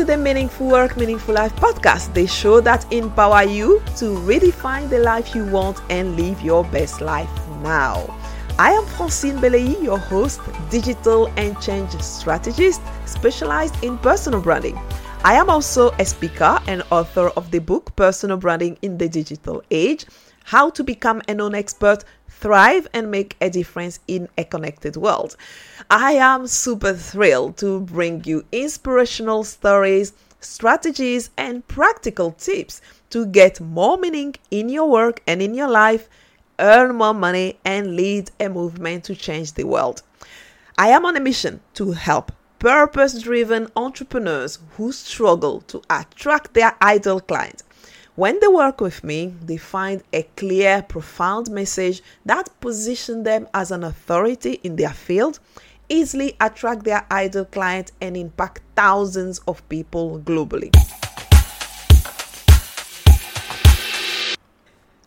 to the Meaningful Work, Meaningful Life podcast, the show that empower you to redefine the life you want and live your best life now. I am Francine Beleyi, your host, digital and change strategist specialized in personal branding. I am also a speaker and author of the book Personal Branding in the Digital Age How to Become a Non Expert thrive and make a difference in a connected world. I am super thrilled to bring you inspirational stories, strategies, and practical tips to get more meaning in your work and in your life, earn more money, and lead a movement to change the world. I am on a mission to help purpose driven entrepreneurs who struggle to attract their ideal clients when they work with me, they find a clear, profound message that positions them as an authority in their field, easily attract their ideal client, and impact thousands of people globally.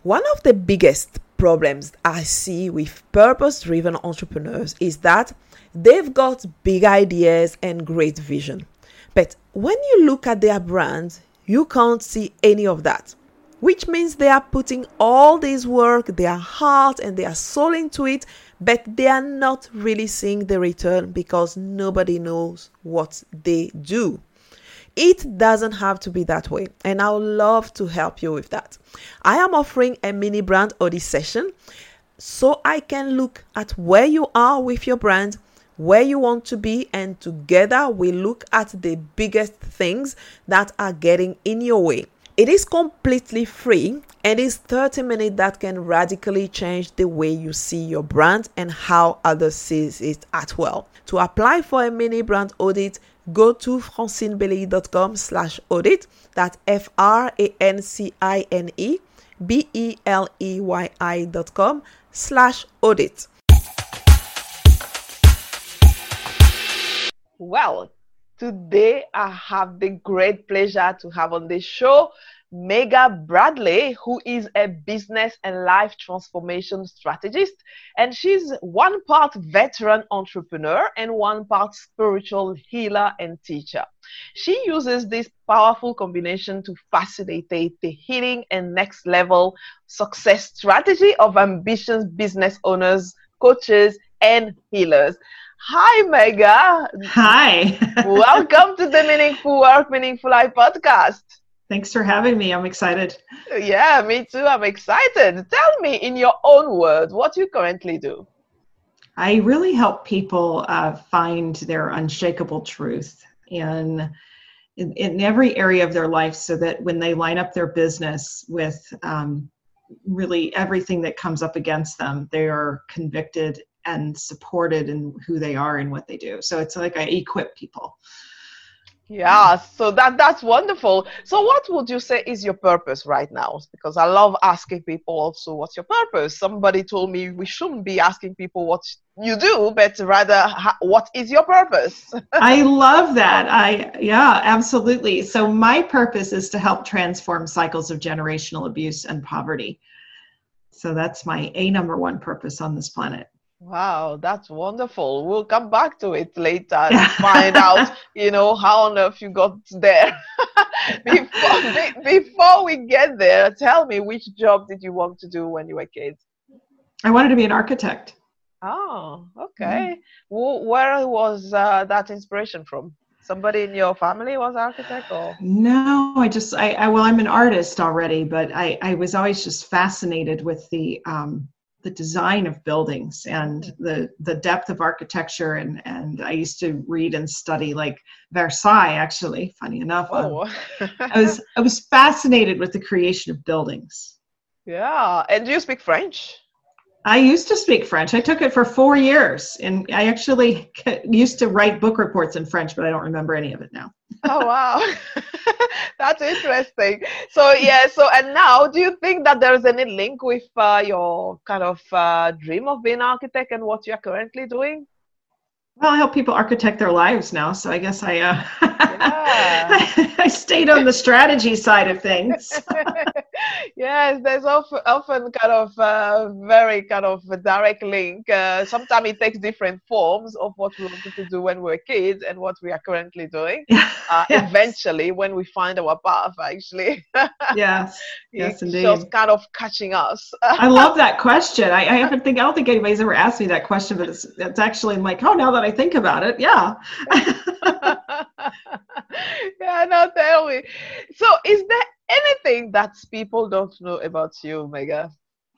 One of the biggest problems I see with purpose driven entrepreneurs is that they've got big ideas and great vision. But when you look at their brand, you can't see any of that, which means they are putting all this work, their heart, and their soul into it, but they are not really seeing the return because nobody knows what they do. It doesn't have to be that way, and I would love to help you with that. I am offering a mini brand audit session so I can look at where you are with your brand where you want to be, and together we look at the biggest things that are getting in your way. It is completely free and it's 30 minutes that can radically change the way you see your brand and how others see it as well. To apply for a mini brand audit, go to francinebeleyi.com slash audit. That's F-R-A-N-C-I-N-E B-E-L-E-Y-I dot com slash audit. Well, today I have the great pleasure to have on the show Megha Bradley, who is a business and life transformation strategist. And she's one part veteran entrepreneur and one part spiritual healer and teacher. She uses this powerful combination to facilitate the healing and next level success strategy of ambitious business owners, coaches, and healers. Hi, Megha. Hi. Welcome to the Meaningful Work, Meaningful Life podcast. Thanks for having me. I'm excited. Yeah, me too. I'm excited. Tell me, in your own words, what you currently do. I really help people uh, find their unshakable truth in, in, in every area of their life, so that when they line up their business with um, really everything that comes up against them, they are convicted and supported in who they are and what they do. So it's like I equip people. Yeah, so that that's wonderful. So what would you say is your purpose right now? Because I love asking people also what's your purpose. Somebody told me we shouldn't be asking people what you do, but rather what is your purpose? I love that. I yeah, absolutely. So my purpose is to help transform cycles of generational abuse and poverty. So that's my a number one purpose on this planet. Wow, that's wonderful. We'll come back to it later and find out, you know, how on earth you got there. before, be, before we get there, tell me which job did you want to do when you were kids? I wanted to be an architect. Oh, okay. Mm-hmm. Where was uh, that inspiration from? Somebody in your family was architect or? No, I just, I, I well, I'm an artist already, but I, I was always just fascinated with the, um, the design of buildings and mm-hmm. the the depth of architecture. And and I used to read and study like Versailles actually funny enough. Oh. I was I was fascinated with the creation of buildings. Yeah. And do you speak French I used to speak French. I took it for 4 years and I actually used to write book reports in French but I don't remember any of it now. Oh wow. That's interesting. So yeah so and now do you think that there's any link with uh, your kind of uh, dream of being an architect and what you're currently doing? Well i help people architect their lives now so i guess i uh, yeah. I, stayed on the strategy side of things yes, there's often, often kind of uh, very kind of a direct link. Uh, sometimes it takes different forms of what we wanted to do when we were kids and what we are currently doing. Uh, yes. Eventually, when we find our path, actually. yes. yes, indeed. Just kind of catching us. I love that question. I, I haven't think I don't think anybody's ever asked me that question, but it's it's actually like, oh, now that I think about it, yeah. Yeah, no, tell me. So, is there anything that people don't know about you, Megha?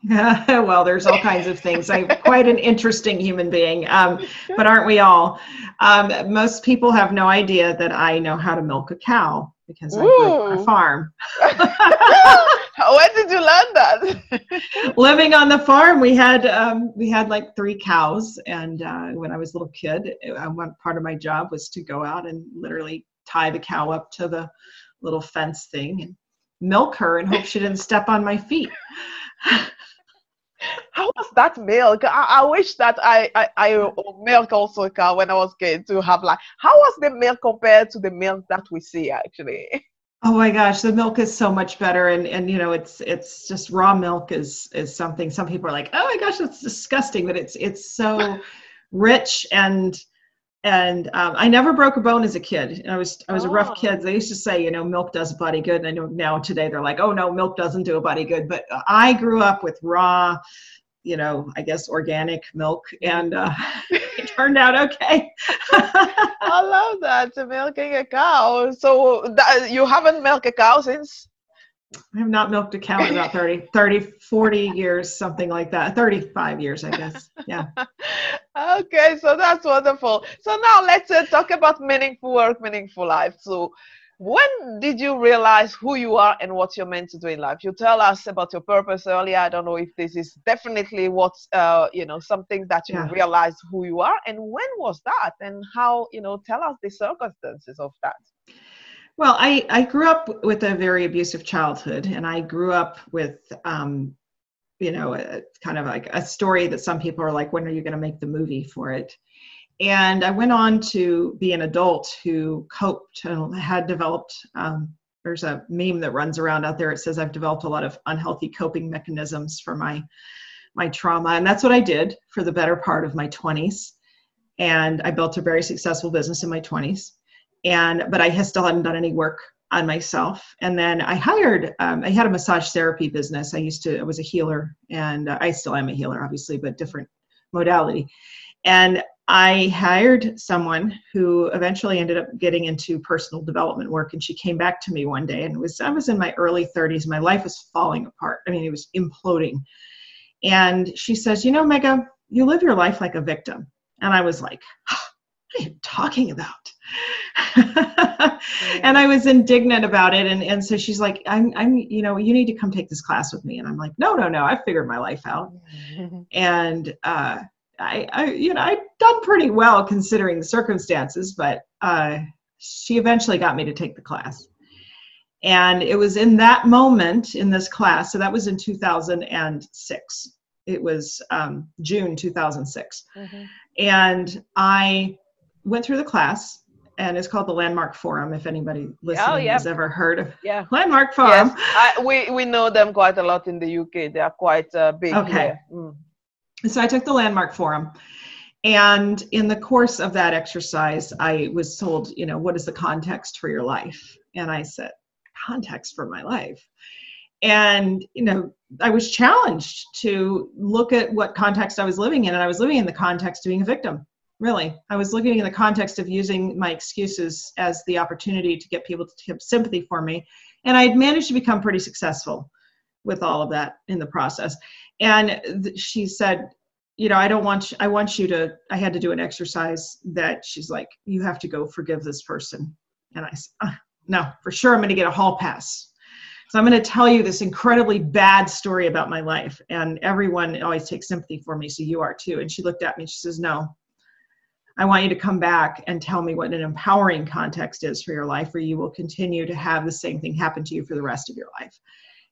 well, there's all kinds of things. I'm quite an interesting human being, um, but aren't we all? Um, most people have no idea that I know how to milk a cow because Ooh. I grew up on a farm. When did you learn that? Living on the farm, we had um, we had like three cows, and uh, when I was a little kid, uh, one part of my job was to go out and literally tie the cow up to the little fence thing and milk her and hope she didn't step on my feet. How was that milk? I, I wish that I, I, I milk also a cow when I was kid to have like how was the milk compared to the milk that we see actually? Oh my gosh, the milk is so much better, and and you know it's it's just raw milk is is something. Some people are like, oh my gosh, that's disgusting, but it's it's so rich and and um, I never broke a bone as a kid. I was I was oh. a rough oh. kid. They used to say, you know, milk does a body good, and I know now today they're like, oh no, milk doesn't do a body good. But I grew up with raw, you know, I guess organic milk, and uh, it turned out okay. I love that milking a cow. So that, you haven't milked a cow since I have not milked a cow in about 30, 30, 40 years, something like that. 35 years, I guess. Yeah. okay, so that's wonderful. So now let's uh, talk about meaningful work, meaningful life. So when did you realize who you are and what you're meant to do in life? You tell us about your purpose earlier. I don't know if this is definitely what, uh, you know, something that you yeah. realized who you are. And when was that? And how, you know, tell us the circumstances of that. Well, I, I grew up with a very abusive childhood, and I grew up with, um, you know, a, kind of like a story that some people are like, when are you going to make the movie for it? And I went on to be an adult who coped and had developed. Um, there's a meme that runs around out there. It says I've developed a lot of unhealthy coping mechanisms for my my trauma, and that's what I did for the better part of my 20s. And I built a very successful business in my 20s and but I still hadn't done any work on myself. And then I hired. Um, I had a massage therapy business. I used to. I was a healer, and I still am a healer, obviously, but different modality. And I hired someone who eventually ended up getting into personal development work. And she came back to me one day, and was I was in my early 30s. My life was falling apart. I mean, it was imploding. And she says, "You know, Megha, you live your life like a victim." And I was like, "What are you talking about?" and I was indignant about it. And, and so she's like, I'm, I'm, you know, you need to come take this class with me. And I'm like, no, no, no, I've figured my life out. and, uh, I, I, you know, I'd done pretty well considering the circumstances, but, uh, she eventually got me to take the class. And it was in that moment in this class, so that was in 2006. It was um, June 2006. Mm-hmm. And I went through the class and it's called the Landmark Forum. If anybody listening oh, yeah. has ever heard of yeah. Landmark Forum, yes. I, we we know them quite a lot in the UK. They are quite uh, big. Okay. Mm. So I took the Landmark Forum, and in the course of that exercise, I was told, you know, what is the context for your life? And I said, context for my life. And you know, I was challenged to look at what context I was living in, and I was living in the context of being a victim really i was looking in the context of using my excuses as the opportunity to get people to have sympathy for me and i had managed to become pretty successful with all of that in the process. And th- she said you know i don't want you, i want you to i had to do an exercise that she's like you have to go forgive this person. And i said uh, no for sure i'm going to get a hall pass. So i'm going to tell you this incredibly bad story about my life and everyone always takes sympathy for me so you are too. And she looked at me and she says no I want you to come back and tell me what an empowering context is for your life, or you will continue to have the same thing happen to you for the rest of your life.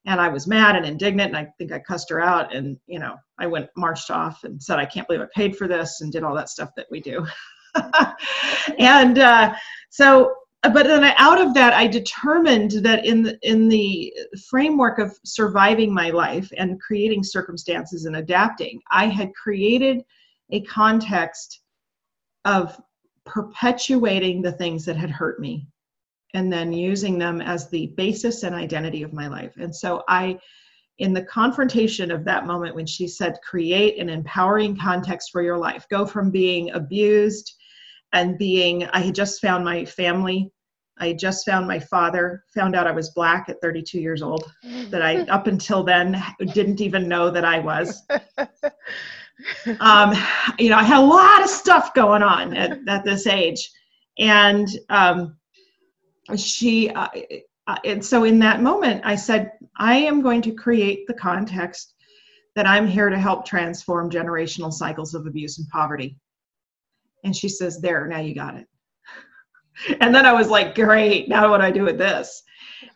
And I was mad and indignant, and I think I cussed her out. And, you know, I went, marched off and said, I can't believe I paid for this, and did all that stuff that we do. and uh, so but then out of that i determined that in the, in the framework of surviving my life and creating circumstances and adapting i had created a context of perpetuating the things that had hurt me and then using them as the basis and identity of my life. And so i in the confrontation of that moment when she said create an empowering context for your life. Go from being abused and being i had just found my family. I just found my father. Found out i was black at 32 years old that i up until then didn't even know that i was um, you know i had a lot of stuff going on at, at this age and um, she uh, uh, and so in that moment i said i am going to create the context that i'm here to help transform generational cycles of abuse and poverty and she says, There, now you got it. and then I was like, Great, now what do I do with this?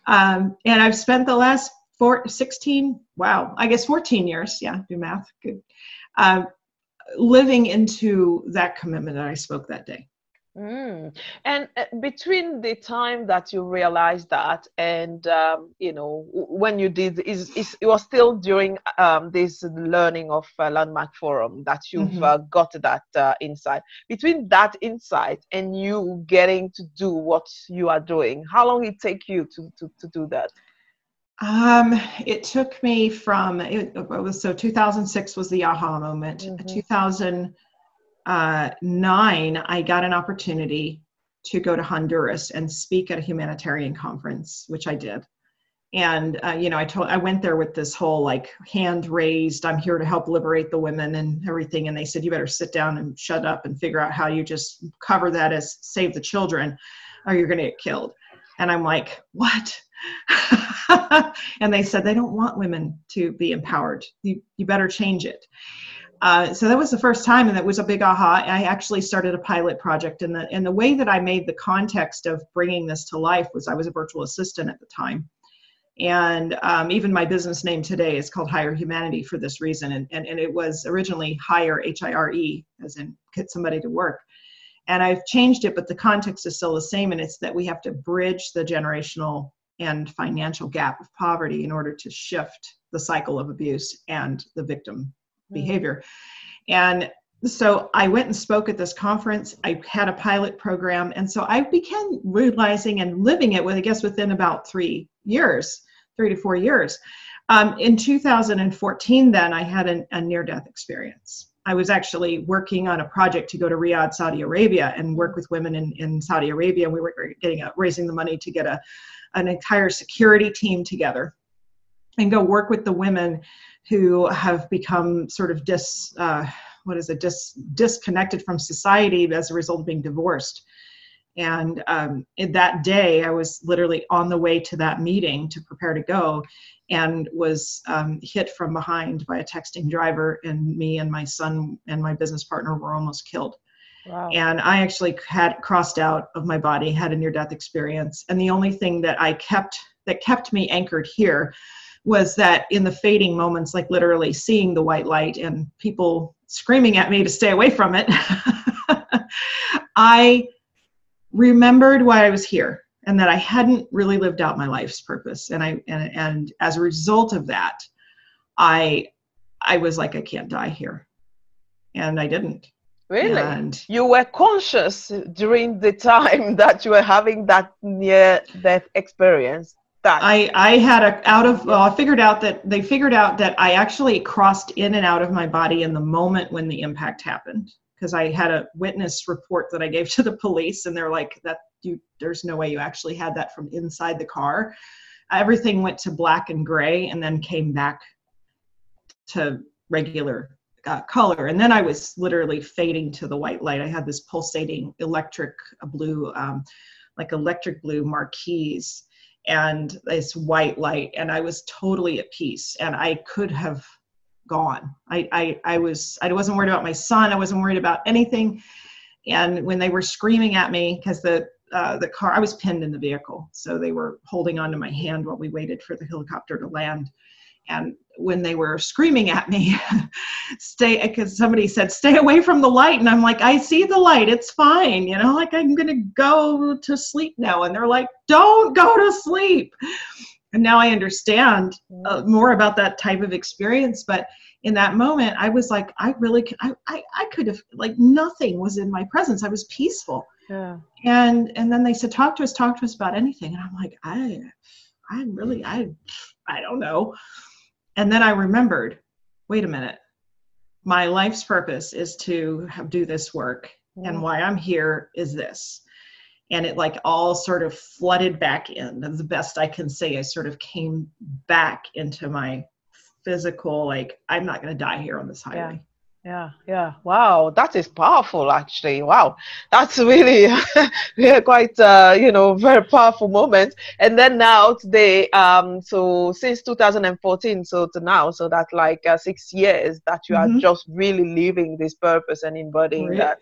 Um, and I've spent the last four, 16, wow, I guess 14 years, yeah, do math, good, uh, living into that commitment that I spoke that day. Mm. And uh, between the time that you realized that and um, you know when you did is, is it was still during um, this learning of uh, landmark forum that you've mm-hmm. uh, got that uh, insight between that insight and you getting to do what you are doing how long it take you to, to, to do that um, it took me from it, it was so 2006 was the aha moment mm-hmm. 2000 uh, I got an opportunity to go to Honduras and speak at a humanitarian conference, which I did. And uh, you know, I told I went there with this whole like hand raised, I'm here to help liberate the women and everything. And they said, you better sit down and shut up and figure out how you just cover that as save the children, or you're going to get killed. And I'm like, what? and they said they don't want women to be empowered. You you better change it. Uh, so that was the first time, and that was a big aha. I actually started a pilot project, and the and the way that I made the context of bringing this to life was I was a virtual assistant at the time, and um, even my business name today is called Hire Humanity for this reason, and and, and it was originally Hire H I R E, as in get somebody to work, and I've changed it, but the context is still the same, and it's that we have to bridge the generational and financial gap of poverty in order to shift the cycle of abuse and the victim behavior. And so I went and spoke at this conference. I had a pilot program. And so I began realizing and living it with, I guess, within about three years, three to four years. Um, in 2014, then I had an, a near death experience. I was actually working on a project to go to Riyadh, Saudi Arabia, and work with women in, in Saudi Arabia. And we were getting a, raising the money to get a, an entire security team together and go work with the women who have become sort of dis uh, what is it dis disconnected from society as a result of being divorced. And um, in that day i was literally on the way to that meeting to prepare to go and was um, hit from behind by a texting driver and me and my son and my business partner were almost killed And I actually had crossed out of my body, had a near death experience. And the only thing that I kept that kept me anchored here was that in the fading moments, like literally seeing the white light and people screaming at me to stay away from it, I remembered why I was here and that I hadn't really lived out my life's purpose. And I and and as a result of that, I I was like, I can't die here. And I didn't. Really? And you were conscious during the time that you were having that near death experience that? I, I had a out of well, I figured out that they figured out that I actually crossed in and out of my body in the moment when the impact happened because I had a witness report that I gave to the police and they're like that you there's no way you actually had that from inside the car. Everything went to black and gray and then came back to regular uh, color. And then I was literally fading to the white light. I had this pulsating electric blue, um, like electric blue marquise and this white light. And i was totally at peace and i could have gone. I, I i was i wasn't worried about my son. I wasn't worried about anything. And when they were screaming at me because the uh, the car i was pinned in the vehicle. So they were holding onto my hand while we waited for the helicopter to land and when they were screaming at me, stay because somebody said stay away from the light, and I'm like, I see the light, it's fine, you know, like I'm gonna go to sleep now, and they're like, don't go to sleep. And now I understand uh, mm. more about that type of experience, but in that moment, I was like, I really, I, I, I could have like nothing was in my presence. I was peaceful. Yeah. And and then they said, talk to us, talk to us about anything, and I'm like, I, I'm really, I, I don't know. And then I remembered, wait a minute, my life's purpose is to have, do this work, mm. and why I'm here is this. And it like all sort of flooded back in. The best I can say, I sort of came back into my physical, like, I'm not going to die here on this highway. Yeah. Yeah, yeah. Wow, that is powerful actually. Wow. That's really yeah, quite uh, you know, very powerful moment. And then now today um so since 2014 so to now so that like uh, 6 years that you mm-hmm. are just really living this purpose and embodying right. that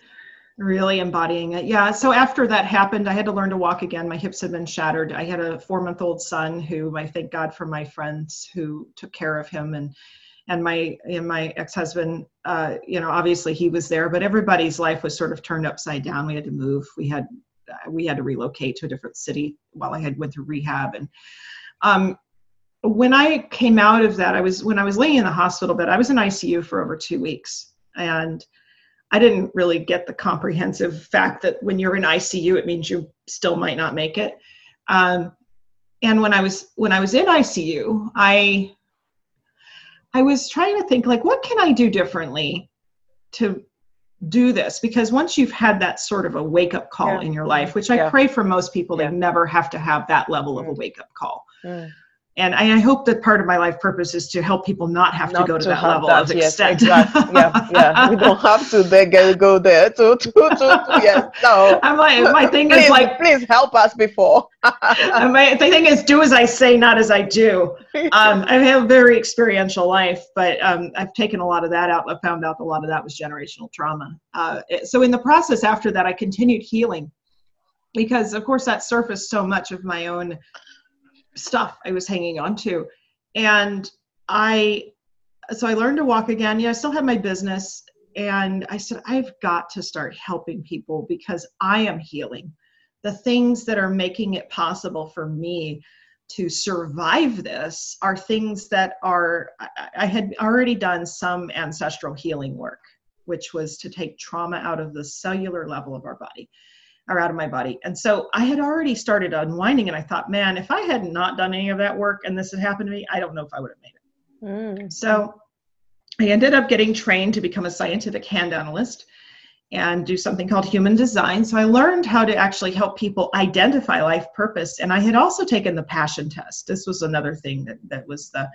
really embodying it yeah so after that happened i had to learn to walk again my hips had been shattered i had a four month old son who i thank god for my friends who took care of him and and my and my ex-husband uh, you know obviously he was there but everybody's life was sort of turned upside down. We had to move. We had we had to relocate to a different city while i had went through rehab. And um, when i came out of that i was when i was laying in the hospital bed i was in icu for over two weeks. And i didn't really get the comprehensive fact that when you're in icu it means you still might not make it. Um, and when i was when i was in icu i I was trying to think like what can I do differently to do this because once you've had that sort of a wake up call yeah. in your life which I yeah. pray for most people yeah. they never have to have that level of a mm. wake up call. Mm and I, I, hope that part of my life purpose is to help people not have not to go to, to that level that, of yes, extent. Exactly. yeah, yeah. We don't have to they go, go there to, to, to, to yes. No. I'm like, my thing please, is like, please help us before. my the thing is, do as I say, not as I do. Um, I have a very experiential life, but um, I've taken a lot of that out. I found out a lot of that was generational trauma. Uh, so in the process after that, I continued healing because, of course, that surfaced so much of my own stuff I was hanging on to. And I, so I learned to walk again. Yeah, I still had my business. And I said, I've got to start helping people because I am healing. The things that are making it possible for me to survive this are things that are, I had already done some ancestral healing work, which was to take trauma out of the cellular level of our body are out of my body. And so I had already started unwinding, and I thought, man, if I had not done any of that work and this had happened to me, I don't know if I would have made it. Mm. So I ended up getting trained to become a scientific hand analyst and do something called human design. So I learned how to actually help people identify life purpose. And I had also taken the passion test. This was another thing that, that was the,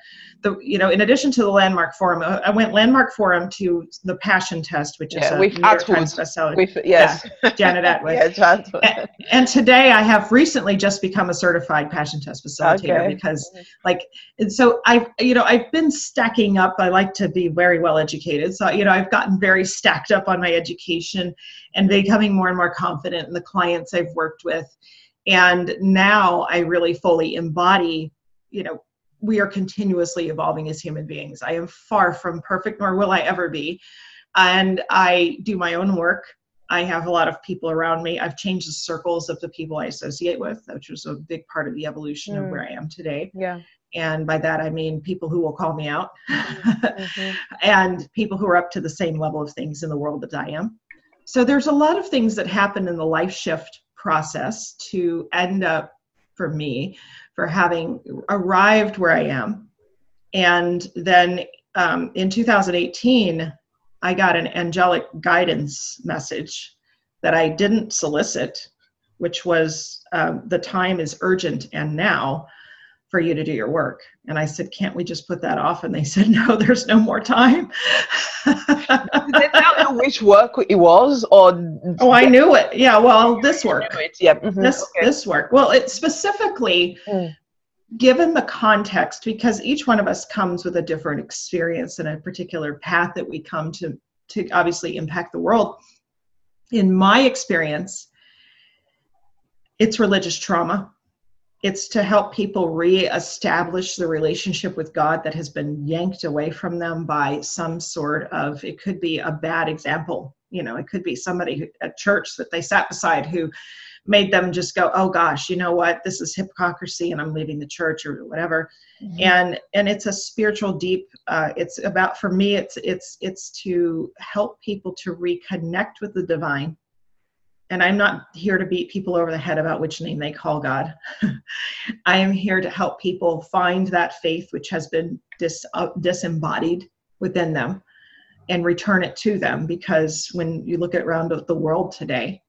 the, you know, in addition to the landmark forum, I went landmark forum to the passion test, which yeah, is a we've New York Times bestseller. We've, yes. Yeah, Janet Attwood. yes, and, and, today I have recently just become a certified passion test facilitator okay. because like, and so I've, you know, I've been stacking up. I like to be very well educated. So, you know, I've gotten very stacked up on my education education and becoming more and more confident in the clients I've worked with. And now I really fully embody, you know, we are continuously evolving as human beings. I am far from perfect, nor will I ever be. And I do my own work. I have a lot of people around me. I've changed the circles of the people I associate with, which was a big part of the evolution mm. of where I am today. Yeah. And by that, I mean people who will call me out mm-hmm. and people who are up to the same level of things in the world that I am. So there's a lot of things that happen in the life shift process to end up for me for having arrived where I am. And then um, in 2018, I got an angelic guidance message that I didn't solicit, which was um, the time is urgent and now for you to do your work. And I said, can't we just put that off? And they said, no, there's no more time. Did they tell you which work it was or? Oh, I knew it. Yeah. Well, this work. Yeah. Mm-hmm. This, okay. this work. Well, it specifically, mm. given the context, because each one of us comes with a different experience and a particular path that we come to, to obviously impact the world. In my experience, it's religious trauma it's to help people reestablish the relationship with God that has been yanked away from them by some sort of, it could be a bad example. You know, it could be somebody at church that they sat beside who made them just go, oh gosh, you know what, this is hypocrisy and I'm leaving the church or whatever. Mm-hmm. And and it's a spiritual deep. Uh, it's about for me, it's it's it's to help people to reconnect with the divine and I'm not here to beat people over the head about which name they call God. I am here to help people find that faith which has been dis, uh, disembodied within them and return it to them because when you look at around the world today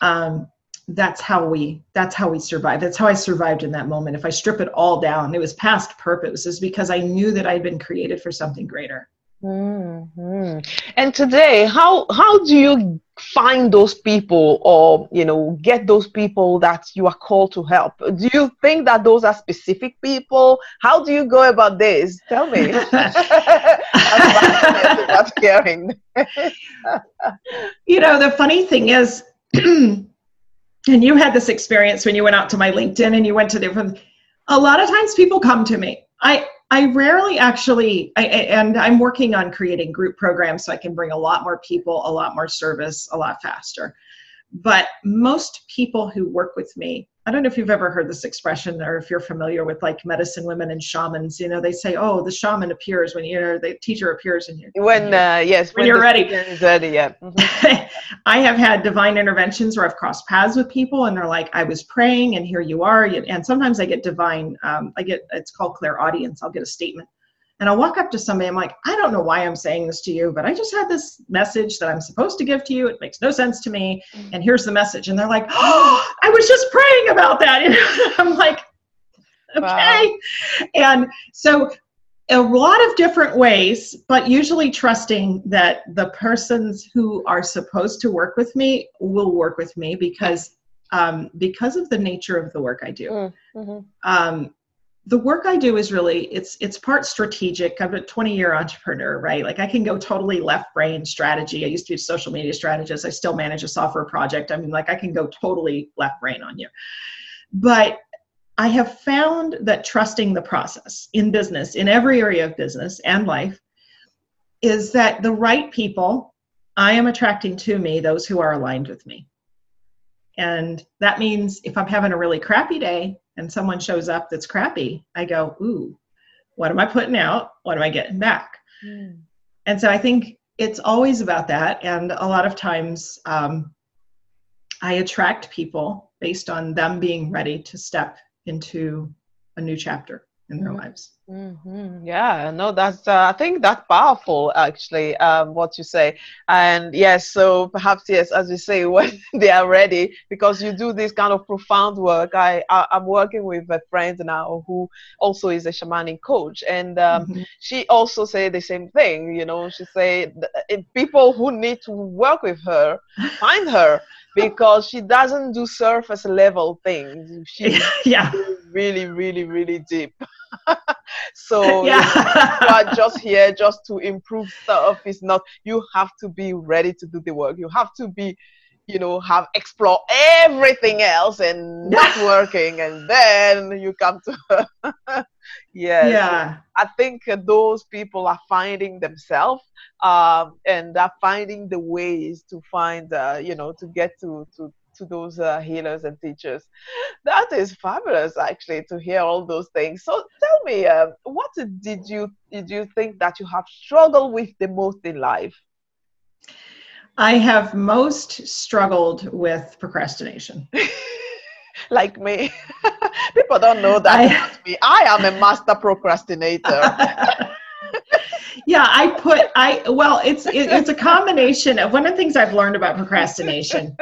um, that's how we that's how we survive. That's how i survived in that moment. If i strip it all down it was past purpose. Is because i knew that i'd been created for something greater Mm-hmm. And today, how how do you find those people, or you know, get those people that you are called to help? Do you think that those are specific people? How do you go about this? Tell me. about caring. you know, the funny thing is, and you had this experience when you went out to my LinkedIn and you went to different. A lot of times, people come to me. I I rarely actually, I, and I'm working on creating group programs so I can bring a lot more people, a lot more service, a lot faster. But most people who work with me I don't know if you've ever heard this expression or if you're familiar with like medicine women and shamans. You know, they say, "Oh, the shaman appears when you know the teacher appears in you." When uh, yes, when, when you're ready. ready, yeah. Mm-hmm. I have had divine interventions where I've crossed paths with people, and they're like, "I was praying, and here you are." And sometimes I get divine. Um, I get it's called clairaudience. I'll get a statement and I'll walk up to somebody, I'm like, I don't know why I'm saying this to you, but I just had this message that I'm supposed to give to you. It makes no sense to me. Mm-hmm. And here's the message. And they're like, Oh, I was just praying about that. And I'm like, okay. Wow. And so a lot of different ways, but usually trusting that the persons who are supposed to work with me will work with me because um, because of the nature of the work I do. Mm-hmm. Um, the work I do is really it's it's part strategic. I'm a 20 year entrepreneur, right? Like I can go totally left brain strategy. I used to be a social media strategist. I still manage a software project. I mean, like I can go totally left brain on you. But I have found that trusting the process in business, in every area of business and life, is that the right people, I am attracting to me those who are aligned with me. And that means if I'm having a really crappy day, and someone shows up that's crappy, I go, ooh, what am I putting out? What am I getting back? Mm. And so I think it's always about that. And a lot of times um, I attract people based on them being ready to step into a new chapter in their mm-hmm. lives. Mm-hmm. Yeah, no, that's uh, I think that's powerful actually. Um, what you say, and yes, so perhaps yes, as you say, when they are ready, because you do this kind of profound work. I, I am working with a friend now who also is a shamanic coach, and um, mm-hmm. she also say the same thing. You know, she say people who need to work with her find her because she doesn't do surface level things. She yeah, really, really, really deep. so yeah. you are just here just to improve stuff. It's not you have to be ready to do the work. You have to be, you know, have explore everything else and not working, and then you come to yes. Yeah. I think those people are finding themselves um, and are finding the ways to find, uh, you know, to get to to to those uh, healers and teachers. That is fabulous, actually, to hear all those things. So tell me, uh, what did you did you think that you have struggled with the most in life? I have most struggled with procrastination. like me. People don't know that I, me. I am a master procrastinator. yeah, I put I well, it's it, it's a combination of one of the things I've learned about procrastination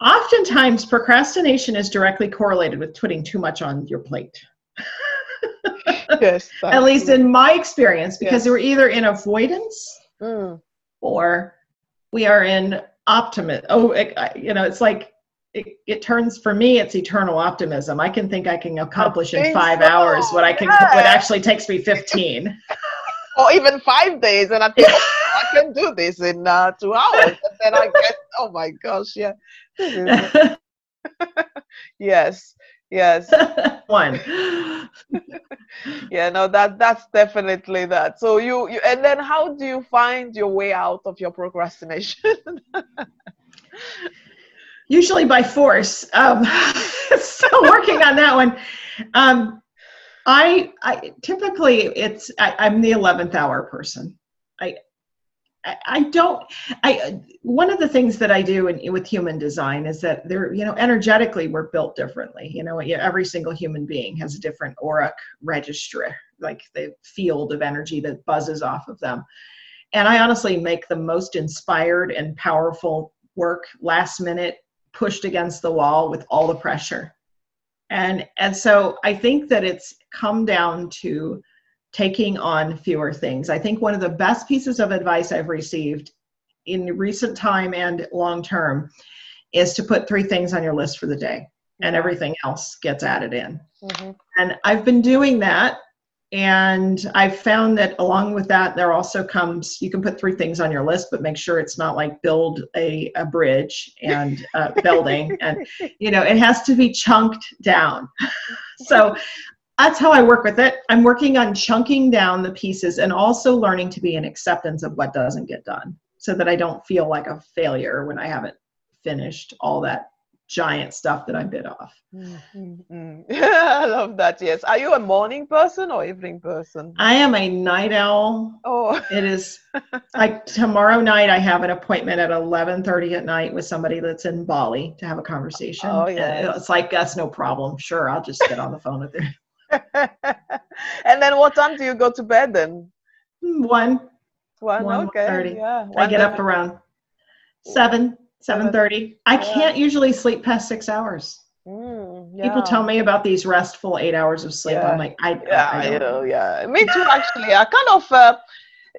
Oftentimes, procrastination is directly correlated with putting too much on your plate. yes. At least in my experience, because yes. we're either in avoidance mm. or we are in optimism. Oh, it, you know, it's like it, it, turns for me. It's eternal optimism. I can think I can accomplish in five so. hours what I can. What actually takes me fifteen. or even five days, and I think I can do this in uh, two hours, and then I get, oh my gosh, yeah. yes yes. One. Yeah no that that's definitely that. So you, you and then how do you find your way out of your procrastination? Usually by force. Um, still working on that one um, I, I typically it's I, am the 11th hour person. I, I don't. I one of the things that I do in, with human design is that they're you know energetically we're built differently. You know, every single human being has a different auric register, like the field of energy that buzzes off of them. And I honestly make the most inspired and powerful work last minute, pushed against the wall with all the pressure. And and so I think that it's come down to taking on fewer things. I think one of the best pieces of advice I've received in recent time and long term is to put three things on your list for the day and everything else gets added in. Mm-hmm. And I've been doing that. And I've found that along with that, there also comes you can put three things on your list, but make sure it's not like build a, a bridge and uh, building. and, you know, it has to be chunked down. so that's how I work with it. I'm working on chunking down the pieces and also learning to be an acceptance of what doesn't get done so that I don't feel like a failure when I haven't finished all that giant stuff that I bit off. Mm-hmm. I love that. Yes. Are you a morning person or evening person? I am a night owl. Oh, it is like tomorrow night. I have an appointment at eleven thirty at night with somebody that's in Bali to have a conversation. Oh yeah. It's like that's no problem. Sure, I'll just get on the phone with her. and then what time do you go to bed then? One. One, one okay. 30. Yeah. I get up around seven, seven thirty. I can't usually sleep past six hours. Mm, yeah. People tell me about these restful eight hours of sleep. Yeah. I'm like, I, yeah, I, I know, yeah. Me too, actually. I kind of uh,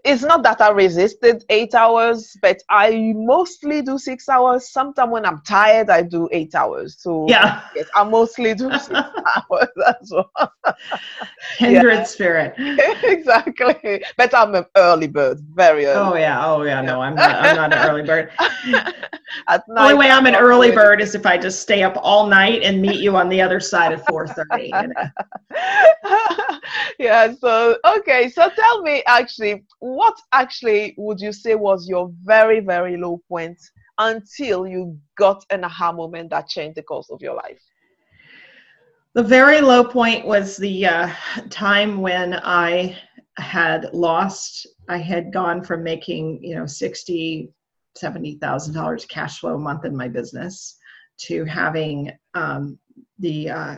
it's not that I resisted eight hours, but I mostly do six hours. Sometimes when I'm tired, I do eight hours. So yeah, yes, I mostly do six hours as well. Kindred yeah. spirit. exactly. But I'm an early bird, very early. Oh yeah, oh yeah. No, I'm not. I'm not an early bird. At night, Only way I'm an early bird is if I just stay up all night and meet you on the other side at 4:30. You know? yeah. So okay. So tell me, actually what actually would you say was your very, very low point until you got an aha moment that changed the course of your life? The very low point was the uh, time when I had lost, I had gone from making, you know, sixty, seventy thousand dollars cash flow a month in my business to having um, the uh,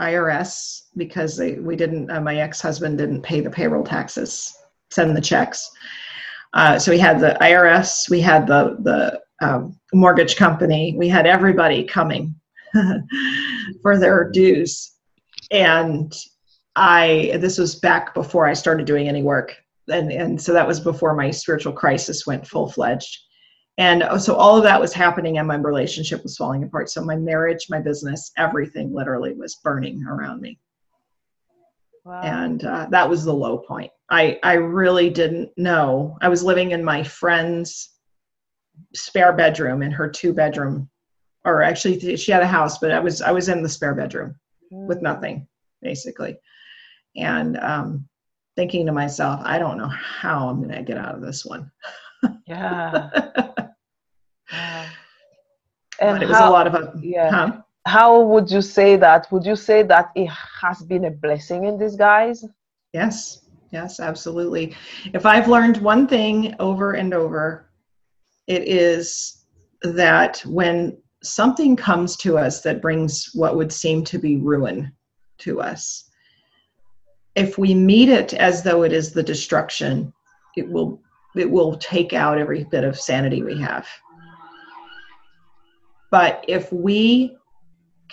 IRS because they, we didn't, uh, my ex-husband didn't pay the payroll taxes send the checks. Uh, so we had the IRS, we had the the um, mortgage company, we had everybody coming for their dues, and I this was back before I started doing any work, and and so that was before my spiritual crisis went full fledged, and so all of that was happening, and my relationship was falling apart. So my marriage, my business, everything literally was burning around me. Wow. And uh, that was the low point. I, I really didn't know. I was living in my friend's spare bedroom in her two bedroom, or actually she had a house, but I was I was in the spare bedroom mm. with nothing basically, and um, thinking to myself, I don't know how I'm going to get out of this one. yeah. yeah. And but it was how, a lot of a, yeah. Huh? How would you say that? Would you say that it has been a blessing in disguise? Yes, yes, absolutely. If I've learned one thing over and over, it is that when something comes to us that brings what would seem to be ruin to us, if we meet it as though it is the destruction, it will it will take out every bit of sanity we have. But if we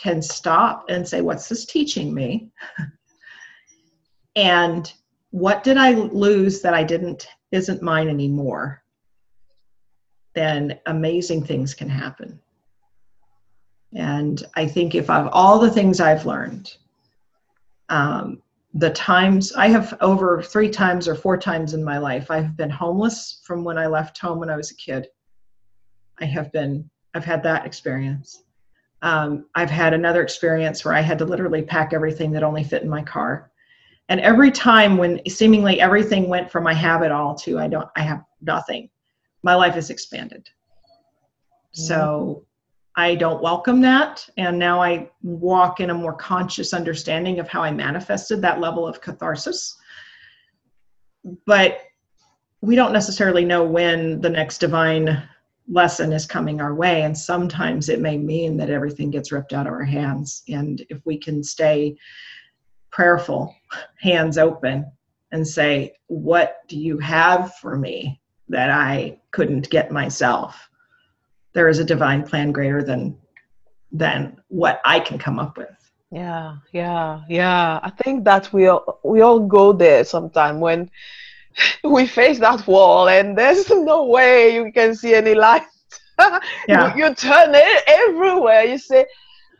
can stop and say, What's this teaching me? and what did I lose that I didn't, isn't mine anymore? Then amazing things can happen. And I think if I've all the things I've learned, um, the times I have over three times or four times in my life, I've been homeless from when I left home when I was a kid. I have been, I've had that experience. Um, I've had another experience where I had to literally pack everything that only fit in my car. And every time when seemingly everything went from I have it all to I don't, I have nothing, my life has expanded. Mm-hmm. So I don't welcome that. And now I walk in a more conscious understanding of how I manifested that level of catharsis. But we don't necessarily know when the next divine lesson is coming our way. And sometimes it may mean that everything gets ripped out of our hands. And if we can stay prayerful, hands open, and say, What do you have for me that I couldn't get myself? there is a divine plan greater than than what I can come up with. Yeah, yeah, yeah. I think that we all, we all go there sometime when we face that wall and there's no way you can see any light. yeah. you, you turn it everywhere. You say,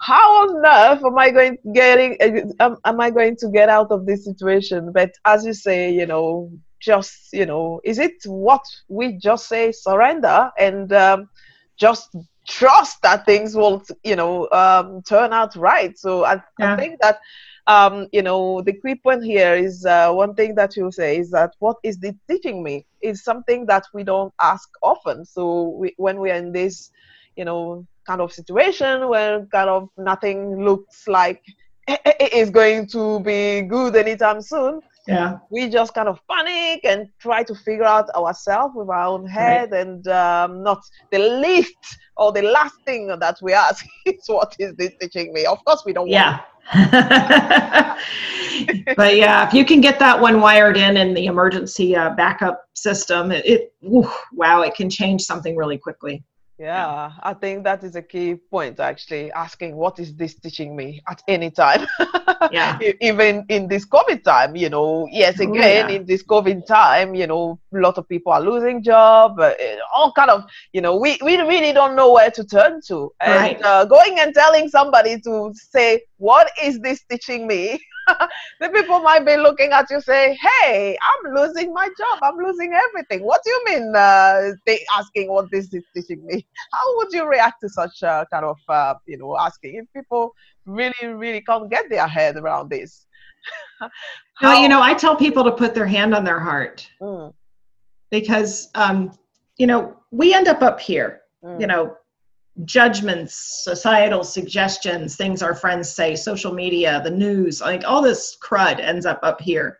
how on earth am I going getting um, am I going to get out of this situation? But as you say, you know, just you know, is it what we just say surrender and um, just trust that things will you know um, turn out right so i, yeah. I think that um, you know the key point here is uh, one thing that you say is that what is this teaching me is something that we don't ask often so we, when we are in this you know kind of situation where kind of nothing looks like it is going to be good anytime soon yeah. We just kind of panic and try to figure out ourselves with our own head right. and um, not the least or the last thing that we ask is what is this teaching me? Of course we don't yeah. but yeah if you can get that one wired in in the emergency uh, backup system it, it wow it can change something really quickly yeah, I think that is a key point actually, asking what is this teaching me at any time. yeah. Even in this COVID time, you know, yes, oh, again, oh, yeah. in this COVID time, you know, a lot of people are losing job, uh, all kind of, you know, we, we really don't know where to turn to. And right. uh, going and telling somebody to say, what is this teaching me? the people might be looking at you say, "Hey, I'm losing my job. I'm losing everything. What do you mean?" Uh, they asking what this is teaching me. How would you react to such uh, kind of uh, you know asking if people really really can't get their head around this? well, you know, I tell people to put their hand on their heart mm. because um, you know we end up up here. Mm. You know, judgments, societal suggestions, things our friends say, social media, the news, like all this crud ends up up here.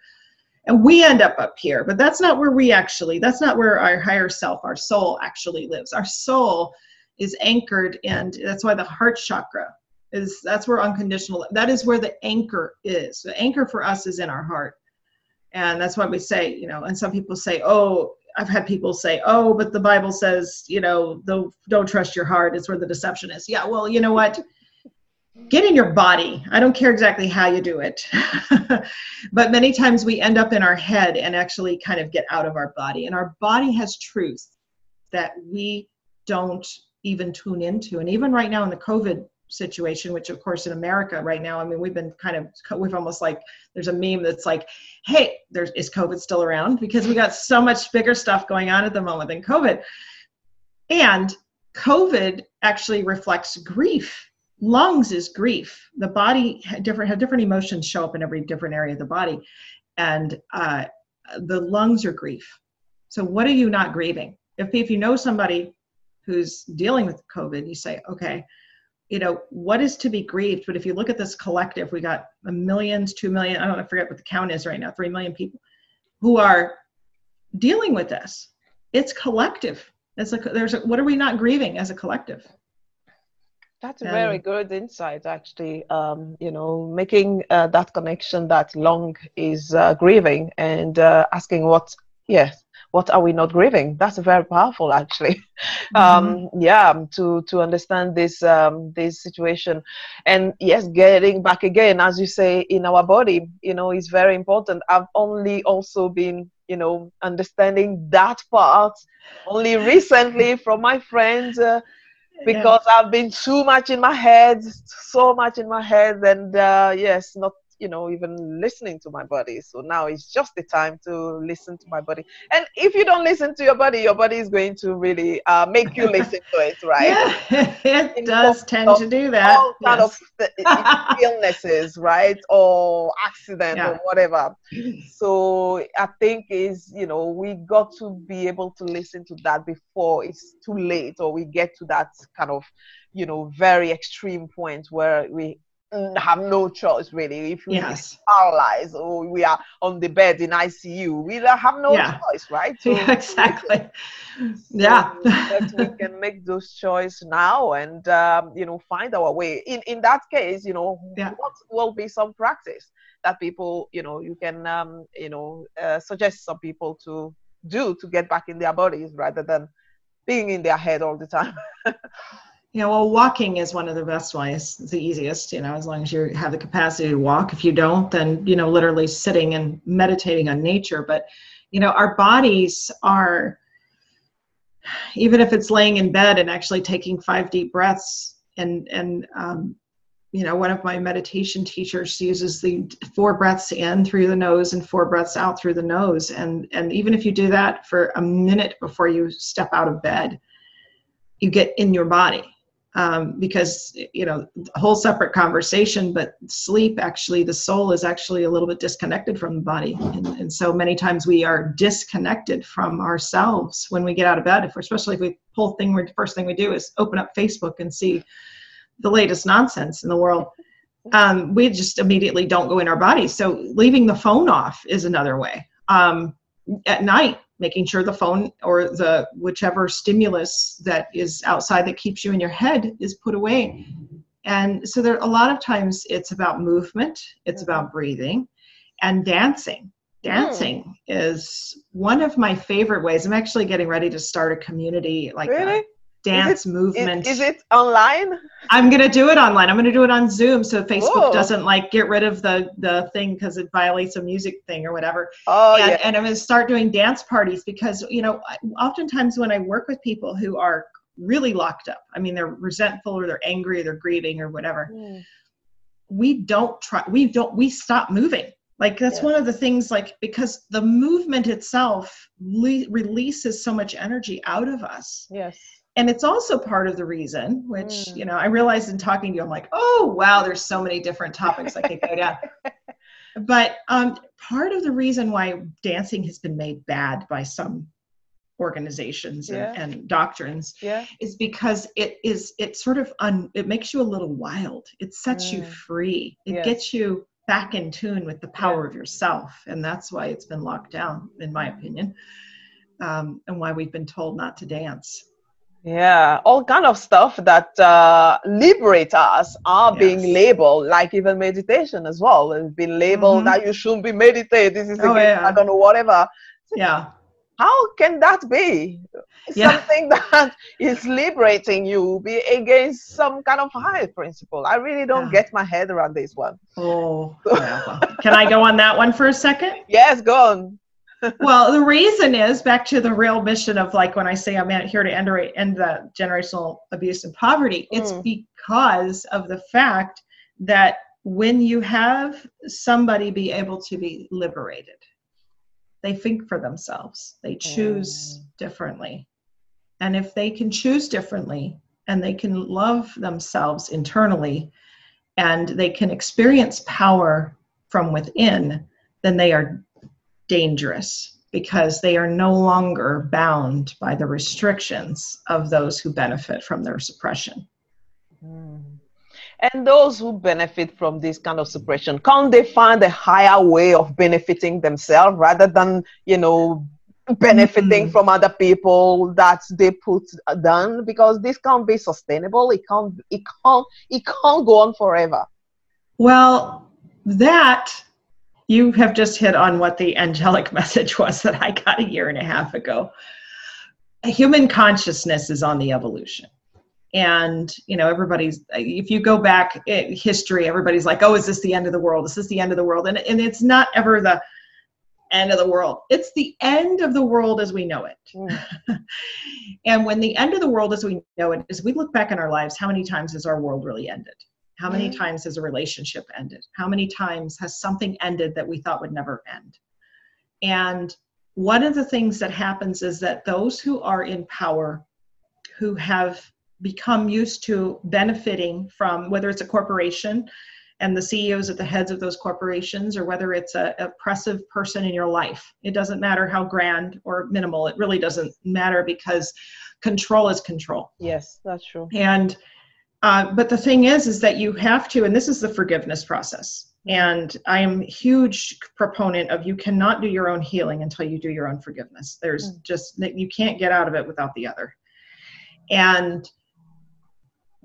And we end up up here, but that's not where we actually, that's not where our higher self, our soul actually lives. Our soul is anchored and that's why the heart chakra is that's where unconditional that is where the anchor is the anchor for us is in our heart and that's why we say you know and some people say oh I've had people say, "Oh, but the Bible says, you know, the, don't trust your heart. It's where the deception is." Yeah, well, you know what? Get in your body. I don't care exactly how you do it, but many times we end up in our head and actually kind of get out of our body. And our body has truth that we don't even tune into. And even right now in the COVID situation, which of course in America right now, I mean, we've been kind of, we've almost like, there's a meme that's like, hey, there's, is COVID still around? Because we got so much bigger stuff going on at the moment than COVID. And COVID actually reflects grief. Lungs is grief. The body different have different emotions show up in every different area of the body, and uh, the lungs are grief. So what are you not grieving? If if you know somebody who's dealing with COVID, you say, okay, you know what is to be grieved? But if you look at this collective we got a millions two million i don't know, I forget what the count is right now three million people who are dealing with this. It's collective. It's a there's a, what are we not grieving as a collective? That's a very good insight actually um, you know making uh, that connection that long is uh, grieving and uh, asking what yes what are we not grieving that's very powerful actually mm-hmm. um, yeah to to understand this um, this situation and yes getting back again as you say in our body you know is very important i've only also been you know understanding that part only recently from my friends uh, because yeah. I've been too much in my head, so much in my head, and uh, yes, not you know even listening to my body. So now it's just the time to listen to my body. And if you don't listen to your body your body is going to really uh, make you listen to it right? Yeah, it In does tend to do that all kind of illnesses right? Or accident yeah. or whatever. So i think is you know we got to be able to listen to that before it's too late or we get to that kind of you know very extreme point where we have no choice really if we yes. are paralyzed or we are on the bed in icu we have no yeah. choice right so yeah, exactly so yeah that we can make those choices now and um, you know find our way in in that case you know yeah. what will be some practice that people you know you can um, you know uh, suggest some people to do to get back in their bodies rather than being in their head all the time Yeah, well, walking is one of the best ways. It's the easiest, you know, as long as you have the capacity to walk. If you don't, then, you know, literally sitting and meditating on nature. But, you know, our bodies are, even if it's laying in bed and actually taking five deep breaths, and, and, um, you know, one of my meditation teachers uses the four breaths in through the nose and four breaths out through the nose. And, and even if you do that for a minute before you step out of bed, you get in your body um, because you know a whole separate conversation but sleep actually the soul is actually a little bit disconnected from the body. And, and so many times we are disconnected from ourselves when we get out of bed. If we're, especially if we pull thing we first thing we do is open up facebook and see the latest nonsense in the world. Um, we just immediately don't go in our body. So leaving the phone off is another way. Um, at night making sure the phone or the whichever stimulus that is outside that keeps you in your head is put away and so there a lot of times it's about movement it's about breathing and dancing dancing mm. is one of my favorite ways i'm actually getting ready to start a community like really? a, dance is it, movement. Is, is, it online? I'm gonna do it online. I'm gonna do it on Zoom, so Facebook Whoa. doesn't like get rid of the the thing because it violates a music thing or whatever. Oh and, yeah. And I'm gonna start doing dance parties because you know, oftentimes when I work with people who are really locked up, I mean, they're resentful or they're angry or they're grieving or whatever. Mm. We don't try. We don't. We stop moving. Like that's yeah. one of the things. Like because the movement itself le- releases so much energy out of us. Yes and it's also part of the reason which mm. you know i realized in talking to you i'm like oh wow there's so many different topics i could go down but um, part of the reason why dancing has been made bad by some organizations and, and doctrines yeah. is because it is it sort of un, it makes you a little wild it sets mm. you free it yes. gets you back in tune with the power of yourself and that's why it's been locked down in my opinion um, and why we've been told not to dance yeah all kind of stuff that uh, liberate us are yes. being labeled like even meditation as well it's been labeled mm-hmm. that you shouldn't be meditating this is oh, against, yeah. i don't know whatever yeah how can that be yeah. something that is liberating you be against some kind of high principle i really don't yeah. get my head around this one oh yeah. well, can i go on that one for a second yes go on well, the reason is back to the real mission of like when I say I'm here to end, end the generational abuse and poverty, it's mm. because of the fact that when you have somebody be able to be liberated, they think for themselves, they choose mm. differently. And if they can choose differently and they can love themselves internally and they can experience power from within, then they are dangerous because they are no longer bound by the restrictions of those who benefit from their suppression. Mm. And those who benefit from this kind of suppression, can't they find a higher way of benefiting themselves rather than, you know, benefiting mm-hmm. from other people that they put down? Because this can't be sustainable. It can't. It can't. It can't go on forever. Well, that you have just hit on what the angelic message was that I got a year and a half ago. Human consciousness is on the evolution. And, you know, everybody's, if you go back in history, everybody's like, oh, is this the end of the world? Is this the end of the world? And, and it's not ever the end of the world. It's the end of the world as we know it. Mm. and when the end of the world as we know it is, we look back in our lives, how many times has our world really ended? How many mm-hmm. times has a relationship ended? How many times has something ended that we thought would never end? And one of the things that happens is that those who are in power, who have become used to benefiting from whether it's a corporation and the CEOs at the heads of those corporations, or whether it's a oppressive person in your life. It doesn't matter how grand or minimal, it really doesn't matter because control is control. Yes, that's true. And uh, but the thing is, is that you have to, and this is the forgiveness process. And I am huge proponent of you cannot do your own healing until you do your own forgiveness. There's mm. just you can't get out of it without the other. And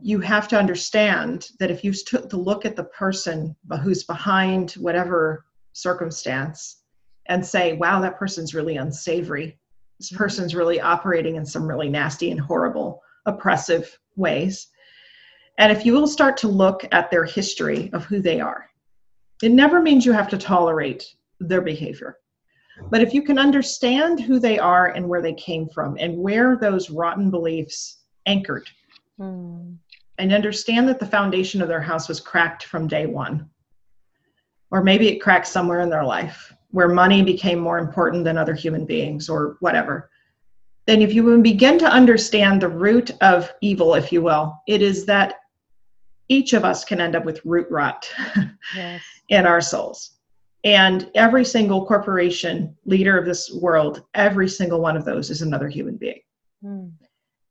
you have to understand that if you took to look at the person who's behind whatever circumstance and say, wow, that person's really unsavory. This person's really operating in some really nasty and horrible, oppressive ways. And if you will start to look at their history of who they are, it never means you have to tolerate their behavior. But if you can understand who they are and where they came from and where those rotten beliefs anchored, mm. And understand that the foundation of their house was cracked from day one, or maybe it cracked somewhere in their life where money became more important than other human beings or whatever, then if you begin to understand the root of evil, if you will, it is that each of us can end up with root rot yes. in our souls. And every single corporation leader of this world, every single one of those is another human being. Mm.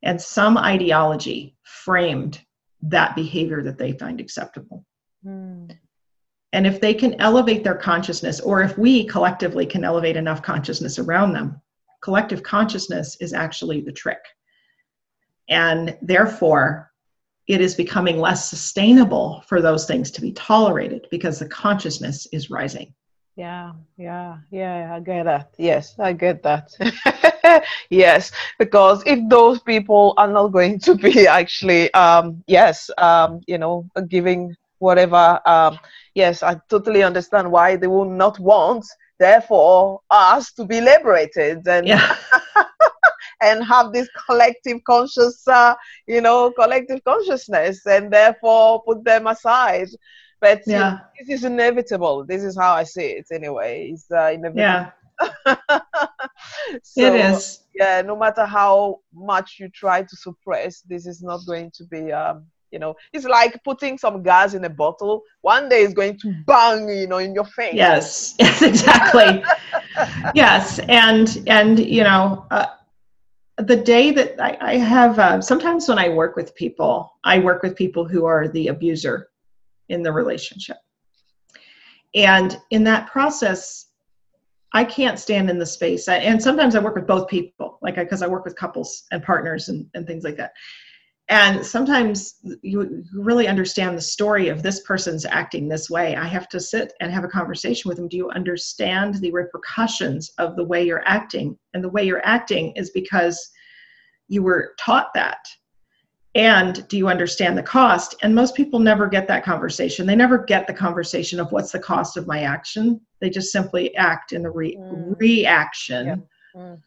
And some ideology framed that behavior that they find acceptable. Mm. And if they can elevate their consciousness, or if we collectively can elevate enough consciousness around them, collective consciousness is actually the trick. And therefore, it is becoming less sustainable for those things to be tolerated because the consciousness is rising. Yeah, yeah, yeah, I get that. Yes, I get that. yes, because if those people are not going to be actually, um, yes, um, you know, giving whatever, um, yes, I totally understand why they will not want, therefore, us to be liberated. And yeah. and have this collective conscious, uh, you know, collective consciousness, and therefore put them aside. But yeah. You know, this is inevitable. This is how I see it, anyway. It's uh, inevitable. Yeah. so, it is. Yeah, no matter how much you try to suppress, this is not going to be um, you know it's like putting some gas in a bottle one day it's going to bang you know in your face yes yes exactly yes and and you know uh, the day that I, I have, uh, sometimes when I work with people, I work with people who are the abuser in the relationship. And in that process, I can't stand in the space. And sometimes I work with both people, like because I, I work with couples and partners and, and things like that. And sometimes you really understand the story of this person's acting this way. I have to sit and have a conversation with them. Do you understand the repercussions of the way you're acting? And the way you're acting is because you were taught that. And do you understand the cost? And most people never get that conversation. They never get the conversation of what's the cost of my action. They just simply act in the re- mm. reaction yeah. mm.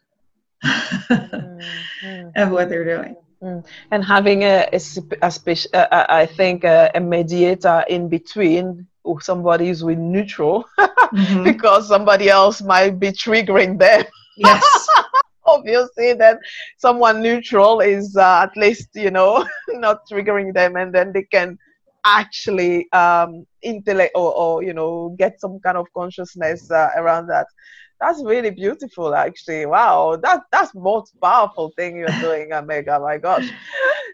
mm. of what they're doing. Mm. And having a, a, a special, uh, I think, uh, a mediator in between or somebody who's with neutral mm-hmm. because somebody else might be triggering them. Yes. Obviously, then someone neutral is uh, at least, you know, not triggering them and then they can actually um, intellect or, or, you know, get some kind of consciousness uh, around that. That's really beautiful actually. Wow. That that's most powerful thing you're doing omega. My gosh.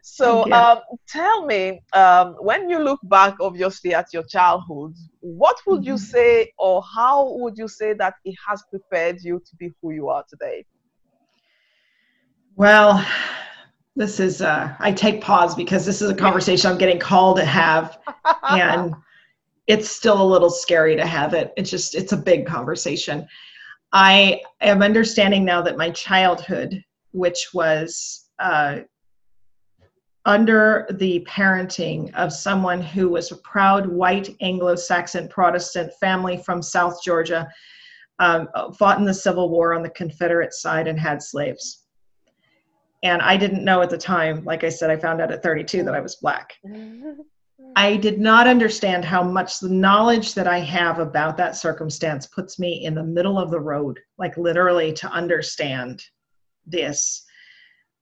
So um, tell me um, when you look back obviously at your childhood what would mm-hmm. you say or how would you say that it has prepared you to be who you are today well this is uh, i take pause because this is a conversation i'm getting called to have and it's still a little scary to have it it's just it's a big conversation I am understanding now that my childhood, which was uh, under the parenting of someone who was a proud white Anglo Saxon Protestant family from South Georgia, um, fought in the Civil War on the Confederate side and had slaves. And I didn't know at the time, like I said, I found out at 32 that I was black. I did not understand how much the knowledge that I have about that circumstance puts me in the middle of the road, like literally to understand this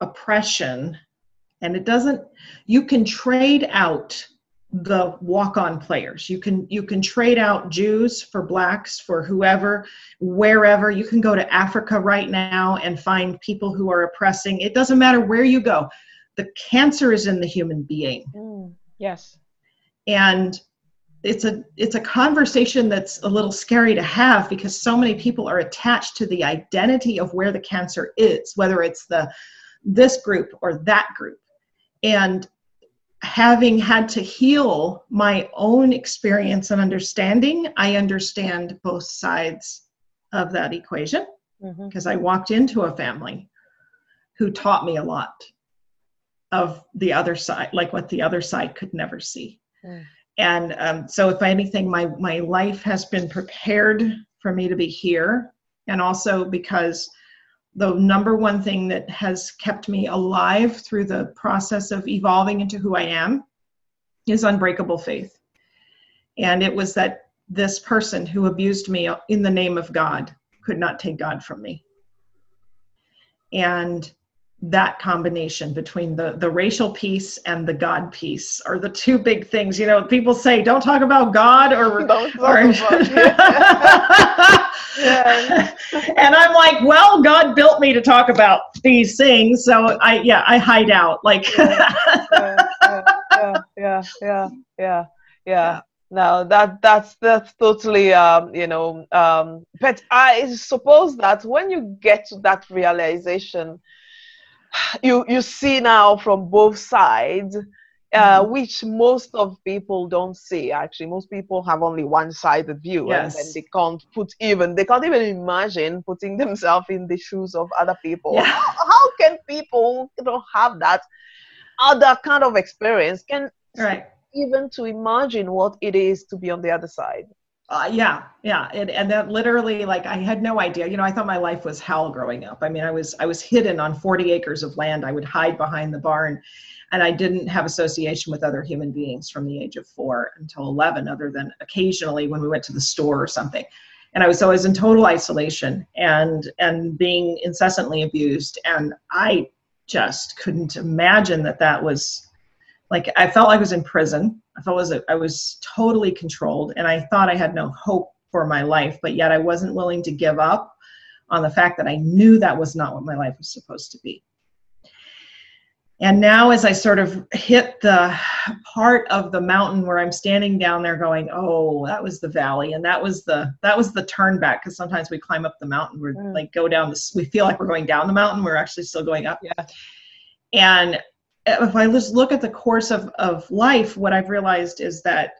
oppression. And it doesn't, you can trade out the walk-on players. You can you can trade out jews for blacks for whoever wherever. You can go to africa right now and find people who are oppressing. It doesn't matter where you go. The cancer is in the human being. Mm, yes. and it's a it's a conversation that's a little scary to have because so many people are attached to the identity of where the cancer is whether it's the this group or that group. And having had to heal my own experience and understanding i understand both sides of that equation because i walked into a family who taught me a lot of the other side like what the other side could never see. Mm. and um, so if anything my my life has been prepared for me to be here. And also because the number one thing that has kept me alive through the process of evolving into who i am is unbreakable faith. And it was that this person who abused me in the name of god could not take god from me. And that combination between the the racial piece and the god piece are the two big things. You know people say don't talk about god or, Don't talk or about- Yeah. and i'm like well god built me to talk about these things so i yeah i hide out like yeah, yeah, yeah, yeah, yeah, yeah, yeah. No, that that's that's totally um, you know, um, but I suppose that when you get to that realization, you you see now from both sides, uh, which most of people don't see. Actually, most people have only one-sided view, and then they can't put even they can't even imagine putting themselves in the shoes of other people. Yeah. How, how can people you know have that other kind of experience? Can right even to imagine what it is to be on the other side. uh, yeah yeah and, and that literally like i had no idea you know i thought my life was hell growing up i mean i was i was hidden on 40 acres of land i would hide behind the barn and i didn't have association with other human beings from the age of four until 11 other than occasionally when we went to the store or something and i was always in total isolation and and being incessantly abused and i just couldn't imagine that that was like I felt like I was in prison. I felt as I was totally controlled, and I thought I had no hope for my life. But yet I wasn't willing to give up on the fact that I knew that was not what my life was supposed to be. And now, as I sort of hit the part of the mountain where I'm standing down there, going, "Oh, that was the valley, and that was the that was the turn back." Because sometimes we climb up the mountain, we're Mm. like go down this. We feel like we're going down the mountain. We're actually still going up. Yeah. And if I just look at the course of, of life, what I've realized is that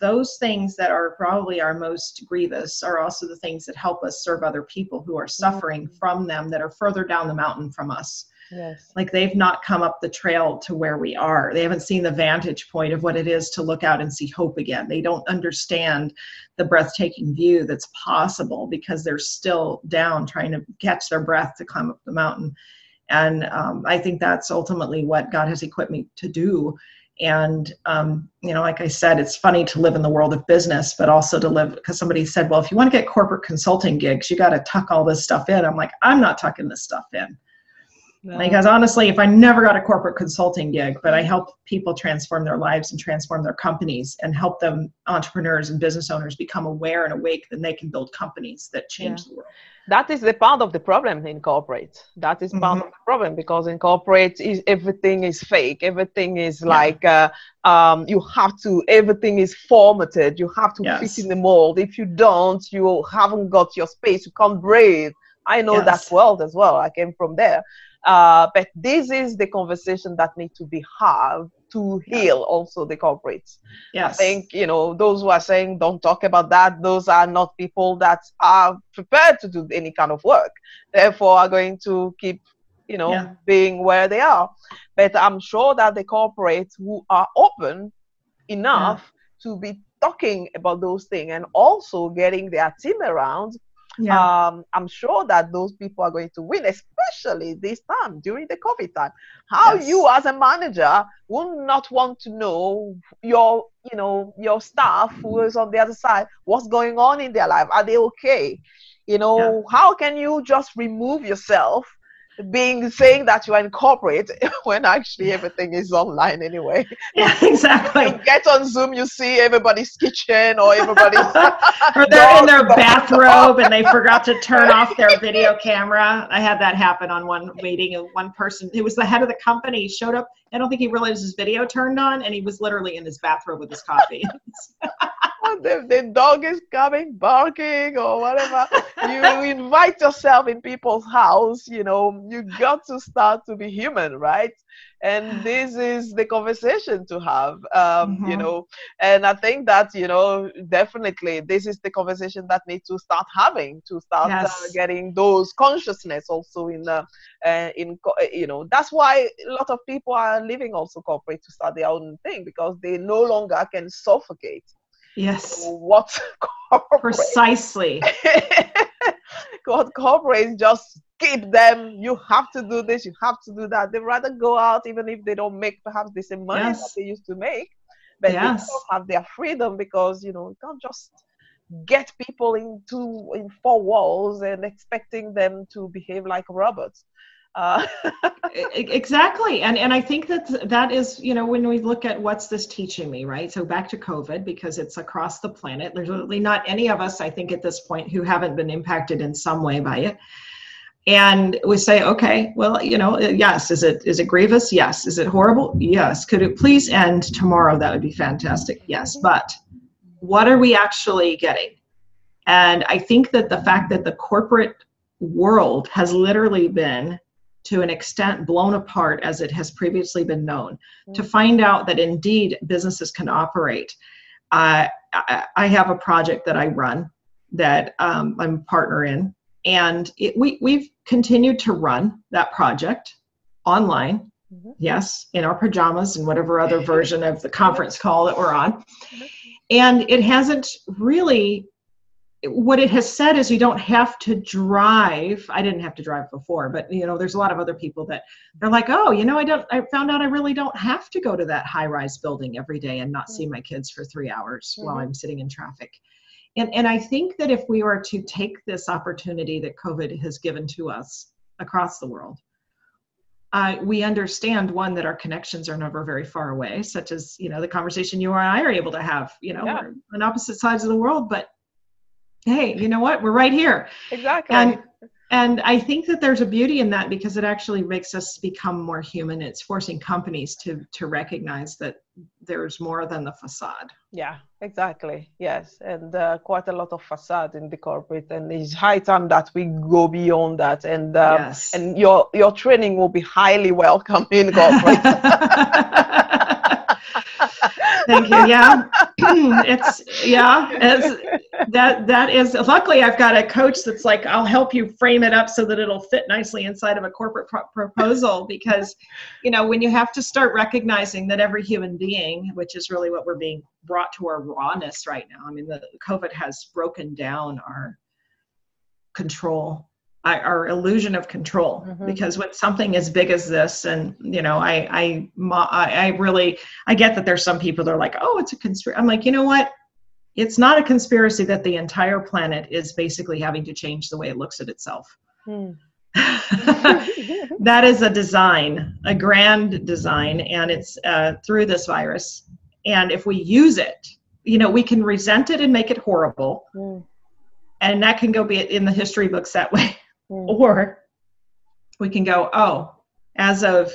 those things that are probably our most grievous are also the things that help us serve other people who are suffering from them that are further down the mountain from us. Yes. Like they've not come up the trail to where we are. They haven't seen the vantage point of what it is to look out and see hope again. They don't understand the breathtaking view that's possible because they're still down trying to catch their breath to climb up the mountain. And um, I think that's ultimately what God has equipped me to do. And, um, you know, like I said, it's funny to live in the world of business, but also to live because somebody said, well, if you want to get corporate consulting gigs, you got to tuck all this stuff in. I'm like, I'm not tucking this stuff in. No. Because honestly, if I never got a corporate consulting gig, but I help people transform their lives and transform their companies and help them, entrepreneurs and business owners, become aware and awake, then they can build companies that change the world. that is the part of the problem in corporate. That is part Mhm. of the problem because in corporate, is, everything is fake. Everything is Yeah. like uh, um, you have to. Everything is formatted. You have to Yes. fit in the mold. If you don't, you haven't got your space. You can't breathe. I know that world as well. I came from there. Uh, but this is the conversation that need to be had to Yeah. heal also the corporates. Yes. I think you know those who are saying don't talk about that. Those are not people that are prepared to do any kind of work. Therefore, are going to keep you know Yeah. being where they are. But I'm sure that the corporates who are open enough to be talking about those things and also getting their team around yeah. um, I'm sure that those people are going to win, especially this time during the COVID time. How yes. you as a manager will not want to know your, you know, your staff who is on the other side, what's going on in their life. Are they okay? You know, yeah. how can you just remove yourself being saying that you are in corporate when actually everything is online anyway. Yeah, exactly. You get on Zoom, you see everybody's kitchen or everybody's or they're in their bathrobe and they forgot to turn off their video camera. I had that happen on one meeting. And one person, who was the head of the company, showed up. I don't think he realized his video turned on, and he was literally in his bathrobe with his coffee. the, the dog is coming barking or whatever you invite yourself in people's house you know you got to start to be human right and this is the conversation to have um, mm-hmm. you know and i think that you know definitely this is the conversation that needs to start having to start uh, yes. uh, getting those consciousness also in the uh, in you know that's why a lot of people are leaving also corporate to start their own thing because they no longer can suffocate Yes. What precisely? what corporates just keep them. You have to do this. You have to do that. They rather go out even if they don't make perhaps the same money yes. that they used to make, but yes. they still have their freedom because you know you can't just get people into in four walls and expecting them to behave like robots. Uh, exactly, and and I think that that is you know when we look at what's this teaching me, right? So back to COVID because it's across the planet. There's really not any of us, I think, at this point who haven't been impacted in some way by it. And we say, okay, well, you know, yes, is it is it grievous? Yes. Is it horrible? Yes. Could it please end tomorrow? That would be fantastic. Yes. But what are we actually getting? And I think that the fact that the corporate world has literally been to an extent blown apart as it has previously been known mm-hmm. to find out that indeed businesses can operate. Uh, I, have a project that I run that um, I'm a partner in, and it, we, we've continued to run that project online. Mm-hmm. Yes, in our pajamas and whatever other version of the conference call that we're on. Mm-hmm. And it hasn't really what it has said is you don't have to drive i didn't have to drive before but you know there's a lot of other people that they're like oh you know i don't i found out i really don't have to go to that high rise building every day and not see my kids for three hours mm-hmm. while i'm sitting in traffic and and i think that if we were to take this opportunity that covid has given to us across the world uh, we understand one that our connections are never very far away such as you know the conversation you and i are able to have you know yeah. on opposite sides of the world but hey, you know what? We're right here. Exactly. And and I think that there's a beauty in that because it actually makes us become more human. It's forcing companies to to recognize that there's more than the facade. Yeah, exactly. Yes, and uh, quite a lot of facade in the corporate, and it's high time that we go beyond that. And um, yes. and your your training will be highly welcome in corporate. Thank you. Yeah, it's yeah, it's that that is. Luckily, I've got a coach that's like, I'll help you frame it up so that it'll fit nicely inside of a corporate pro- proposal. Because, you know, when you have to start recognizing that every human being, which is really what we're being brought to our rawness right now. I mean, the COVID has broken down our control our illusion of control mm-hmm. because when something as big as this and you know I, I i really i get that there's some people that are like oh it's a conspiracy i'm like you know what it's not a conspiracy that the entire planet is basically having to change the way it looks at itself mm. that is a design a grand design and it's uh, through this virus and if we use it you know we can resent it and make it horrible mm. and that can go be in the history books that way Mm. Or we can go, oh, as of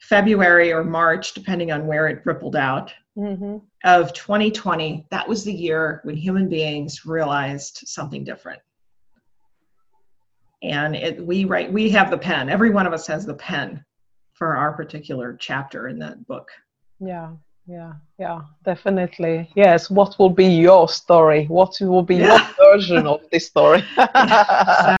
February or March, depending on where it rippled out, mm-hmm. of 2020, that was the year when human beings realized something different. And it, we write, we have the pen. Every one of us has the pen for our particular chapter in that book. Yeah, yeah, yeah, definitely. Yes. What will be your story? What will be yeah. your version of this story?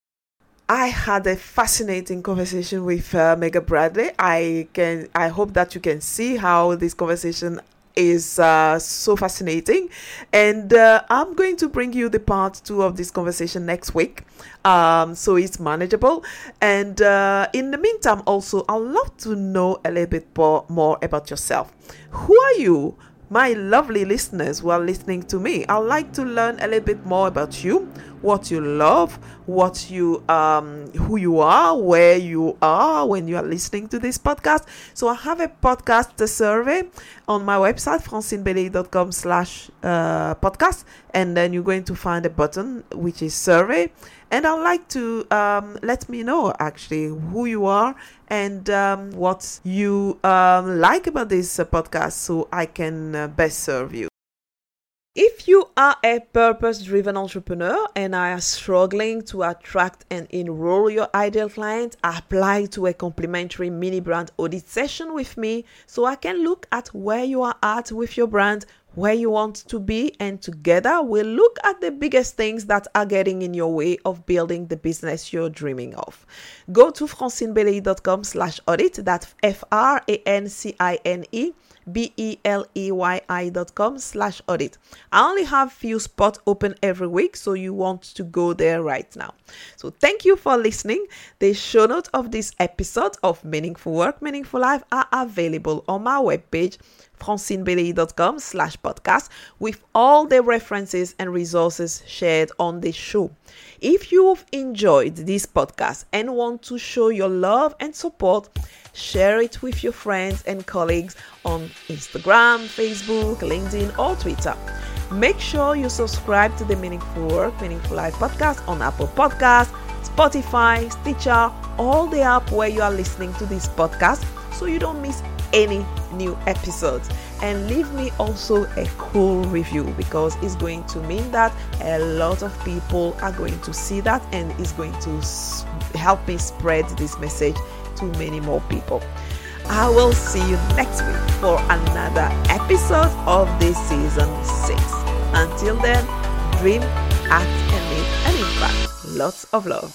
I had a fascinating conversation with uh, Megha Bradley. I can I hope that you can see how this conversation is uh, so fascinating. And uh, I'm going to bring you the part two of this conversation next week. Um, so it's manageable. And uh, in the meantime, also, I'd love to know a little bit more, more about yourself. Who are you? My lovely listeners who are listening to me. I'd like to learn a little bit more about you, what you love, what you um who you are, where you are when you are listening to this podcast. So I have a podcast survey on my website francinebeleyi.com slash uh, podcast and then you're going to find a button which is survey and I'd like to um, let me know actually who you are and um, what you um, like about this uh, podcast so I can uh, best serve you. If you are a purpose driven entrepreneur and are struggling to attract and enroll your ideal client, apply to a complimentary mini brand audit session with me so I can look at where you are at with your brand, where you want to be, and together we'll look at the biggest things that are getting in your way of building the business you're dreaming of. Go to francinebeleyi.com slash audit, that's F-R-A-N-C-I-N-E B-E-L-E-Y-I dot com slash audit. I only have few spots open every week, so you want to go there right now. So thank you for listening. The show notes of this episode of Meaningful Work, Meaningful Life are available on my webpage francinebeleyi.com slash podcast with all the references and resources shared on this show. If you've enjoyed this podcast and want to show your love and support, share it with your friends and colleagues on Instagram, Facebook, LinkedIn, or Twitter. Make sure you subscribe to the Meaningful Work, Meaningful Life podcast on Apple Podcasts, Spotify, Stitcher, all the app where you are listening to this podcast so you don't miss any new episodes and leave me also a cool review because it's going to mean that a lot of people are going to see that and it's going to help me spread this message to many more people. I will see you next week for another episode of this season 6. Until then, dream, act, and make an impact. Lots of love.